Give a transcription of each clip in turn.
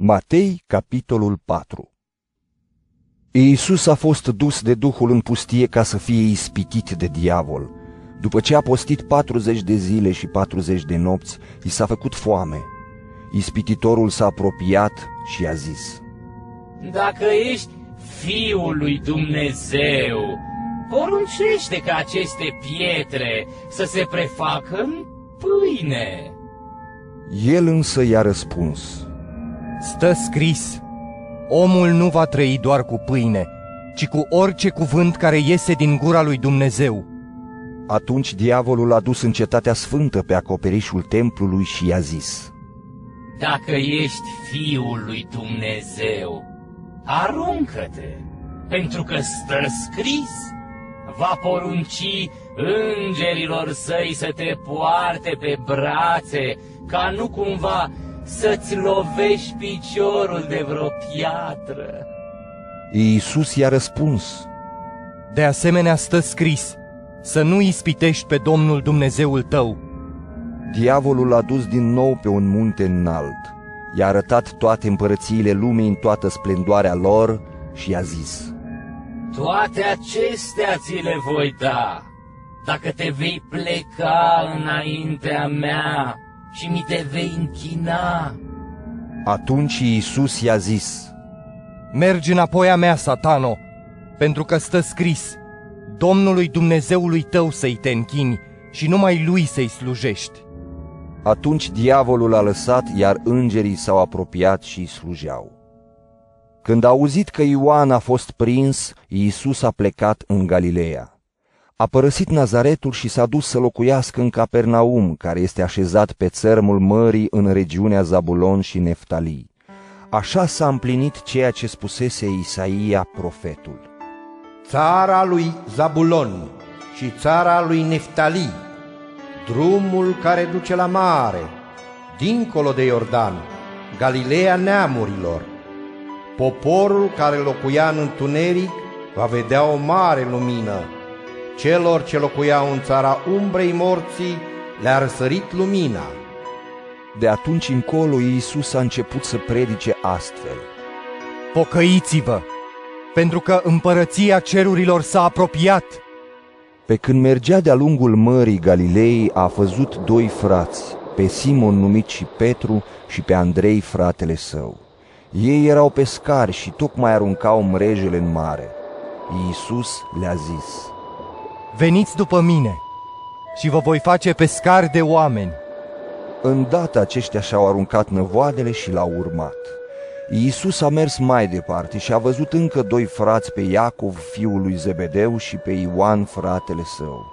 Matei, capitolul 4 Iisus a fost dus de Duhul în pustie ca să fie ispitit de diavol. După ce a postit 40 de zile și 40 de nopți, i s-a făcut foame. Ispititorul s-a apropiat și a zis, Dacă ești Fiul lui Dumnezeu, poruncește ca aceste pietre să se prefacă în pâine. El însă i-a răspuns, Stă scris, omul nu va trăi doar cu pâine, ci cu orice cuvânt care iese din gura lui Dumnezeu. Atunci diavolul a dus în cetatea sfântă pe acoperișul templului și i-a zis, Dacă ești Fiul lui Dumnezeu, aruncă-te, pentru că stă scris, va porunci îngerilor săi să te poarte pe brațe, ca nu cumva să-ți lovești piciorul de vreo piatră. Iisus i-a răspuns, De asemenea stă scris, să nu ispitești pe Domnul Dumnezeul tău. Diavolul l-a dus din nou pe un munte înalt, i-a arătat toate împărățiile lumii în toată splendoarea lor și i-a zis, Toate acestea ți le voi da, dacă te vei pleca înaintea mea și mi te vei închina. Atunci Iisus i-a zis, Mergi înapoi a mea, satano, pentru că stă scris, Domnului Dumnezeului tău să-i te închini și numai lui să-i slujești. Atunci diavolul a lăsat, iar îngerii s-au apropiat și îi slujeau. Când a auzit că Ioan a fost prins, Iisus a plecat în Galileea. A părăsit Nazaretul și s-a dus să locuiască în Capernaum, care este așezat pe țărmul mării în regiunea Zabulon și Neftali. Așa s-a împlinit ceea ce spusese Isaia profetul. țara lui Zabulon și țara lui Neftali, drumul care duce la mare, dincolo de Iordan, Galileea neamurilor. Poporul care locuia în întuneric va vedea o mare lumină. Celor ce locuiau în țara umbrei morții le-a răsărit lumina. De atunci încolo Iisus a început să predice astfel. Pocăiți-vă, pentru că împărăția cerurilor s-a apropiat. Pe când mergea de-a lungul mării Galilei, a văzut doi frați, pe Simon numit și Petru și pe Andrei fratele său. Ei erau pescari și tocmai aruncau mrejele în mare. Iisus le-a zis, Veniți după mine și vă voi face pescari de oameni. Îndată aceștia și-au aruncat năvoadele și l-au urmat. Iisus a mers mai departe și a văzut încă doi frați pe Iacov, fiul lui Zebedeu, și pe Ioan, fratele său.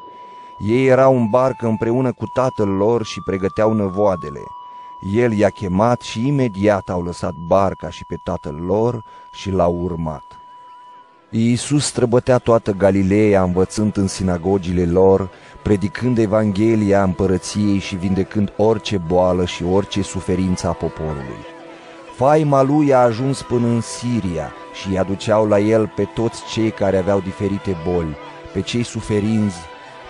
Ei erau în barcă împreună cu tatăl lor și pregăteau năvoadele. El i-a chemat și imediat au lăsat barca și pe tatăl lor și l-au urmat. Iisus străbătea toată Galileea învățând în sinagogile lor, predicând Evanghelia împărăției și vindecând orice boală și orice suferință a poporului. Faima lui a ajuns până în Siria și îi aduceau la el pe toți cei care aveau diferite boli, pe cei suferinzi,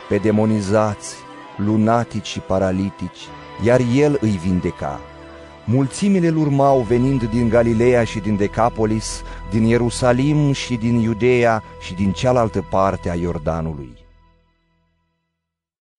pe demonizați, lunatici și paralitici, iar el îi vindeca. Mulțimile îl urmau venind din Galileea și din Decapolis, din Ierusalim și din Iudeea și din cealaltă parte a Iordanului.